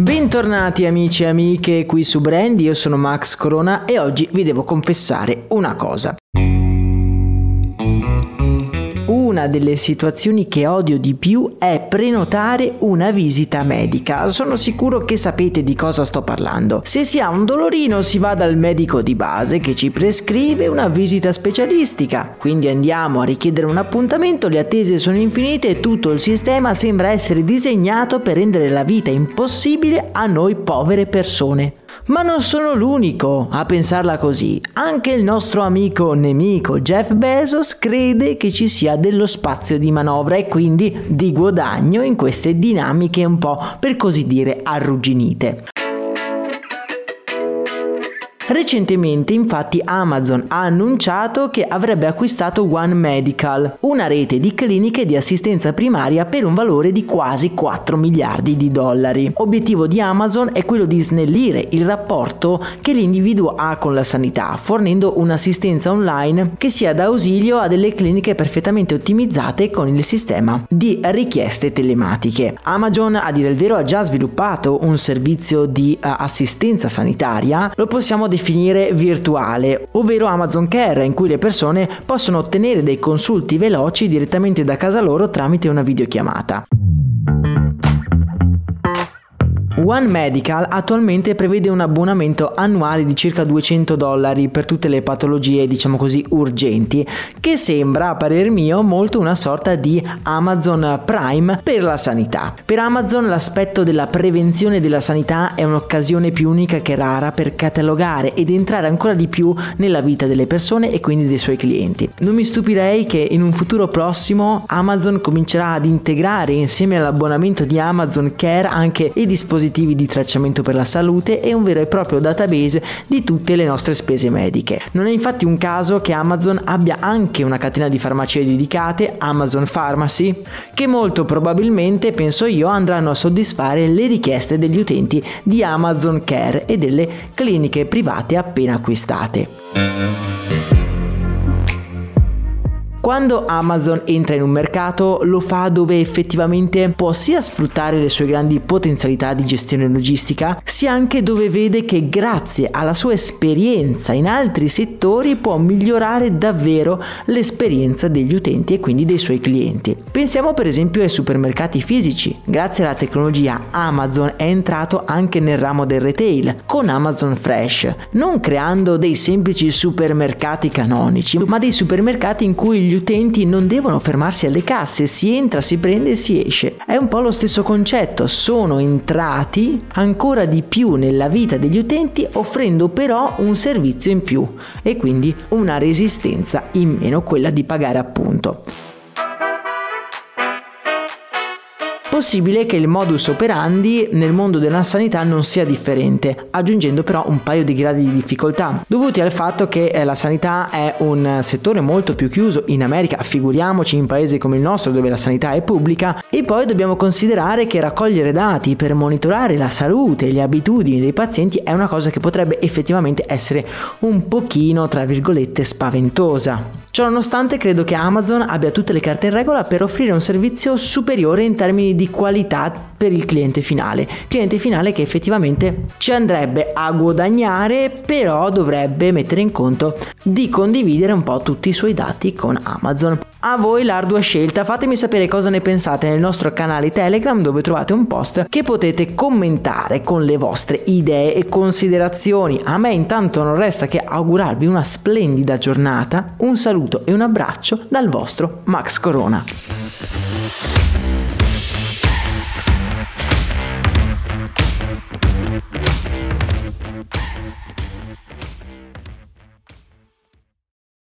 Bentornati amici e amiche qui su Brand, io sono Max Corona e oggi vi devo confessare una cosa. Una delle situazioni che odio di più è prenotare una visita medica. Sono sicuro che sapete di cosa sto parlando. Se si ha un dolorino si va dal medico di base che ci prescrive una visita specialistica. Quindi andiamo a richiedere un appuntamento, le attese sono infinite e tutto il sistema sembra essere disegnato per rendere la vita impossibile a noi povere persone. Ma non sono l'unico a pensarla così. Anche il nostro amico nemico Jeff Bezos crede che ci sia dello spazio di manovra e quindi di guadagno in queste dinamiche un po' per così dire arrugginite. Recentemente infatti Amazon ha annunciato che avrebbe acquistato One Medical, una rete di cliniche di assistenza primaria per un valore di quasi 4 miliardi di dollari. Obiettivo di Amazon è quello di snellire il rapporto che l'individuo ha con la sanità, fornendo un'assistenza online che sia d'ausilio a delle cliniche perfettamente ottimizzate con il sistema di richieste telematiche. Amazon, a dire il vero, ha già sviluppato un servizio di uh, assistenza sanitaria, lo possiamo definire definire virtuale, ovvero Amazon Care, in cui le persone possono ottenere dei consulti veloci direttamente da casa loro tramite una videochiamata. One Medical attualmente prevede un abbonamento annuale di circa 200 dollari per tutte le patologie, diciamo così, urgenti, che sembra, a parer mio, molto una sorta di Amazon Prime per la sanità. Per Amazon l'aspetto della prevenzione della sanità è un'occasione più unica che rara per catalogare ed entrare ancora di più nella vita delle persone e quindi dei suoi clienti. Non mi stupirei che in un futuro prossimo Amazon comincerà ad integrare insieme all'abbonamento di Amazon Care anche i dispositivi dispositivi di tracciamento per la salute e un vero e proprio database di tutte le nostre spese mediche. Non è infatti un caso che Amazon abbia anche una catena di farmacie dedicate, Amazon Pharmacy, che molto probabilmente, penso io, andranno a soddisfare le richieste degli utenti di Amazon Care e delle cliniche private appena acquistate. Quando Amazon entra in un mercato lo fa dove effettivamente può sia sfruttare le sue grandi potenzialità di gestione logistica, sia anche dove vede che grazie alla sua esperienza in altri settori può migliorare davvero l'esperienza degli utenti e quindi dei suoi clienti. Pensiamo per esempio ai supermercati fisici. Grazie alla tecnologia Amazon è entrato anche nel ramo del retail con Amazon Fresh, non creando dei semplici supermercati canonici, ma dei supermercati in cui gli utenti non devono fermarsi alle casse, si entra, si prende e si esce. È un po' lo stesso concetto, sono entrati ancora di più nella vita degli utenti offrendo però un servizio in più e quindi una resistenza in meno quella di pagare appunto. Possibile che il modus operandi nel mondo della sanità non sia differente, aggiungendo però un paio di gradi di difficoltà, dovuti al fatto che eh, la sanità è un settore molto più chiuso in America, figuriamoci in paesi come il nostro dove la sanità è pubblica, e poi dobbiamo considerare che raccogliere dati per monitorare la salute e le abitudini dei pazienti è una cosa che potrebbe effettivamente essere un pochino, tra virgolette, spaventosa. Ciononostante credo che Amazon abbia tutte le carte in regola per offrire un servizio superiore in termini qualità per il cliente finale. Cliente finale che effettivamente ci andrebbe a guadagnare, però dovrebbe mettere in conto di condividere un po' tutti i suoi dati con Amazon. A voi l'ardua scelta, fatemi sapere cosa ne pensate nel nostro canale Telegram dove trovate un post che potete commentare con le vostre idee e considerazioni. A me intanto non resta che augurarvi una splendida giornata, un saluto e un abbraccio dal vostro Max Corona.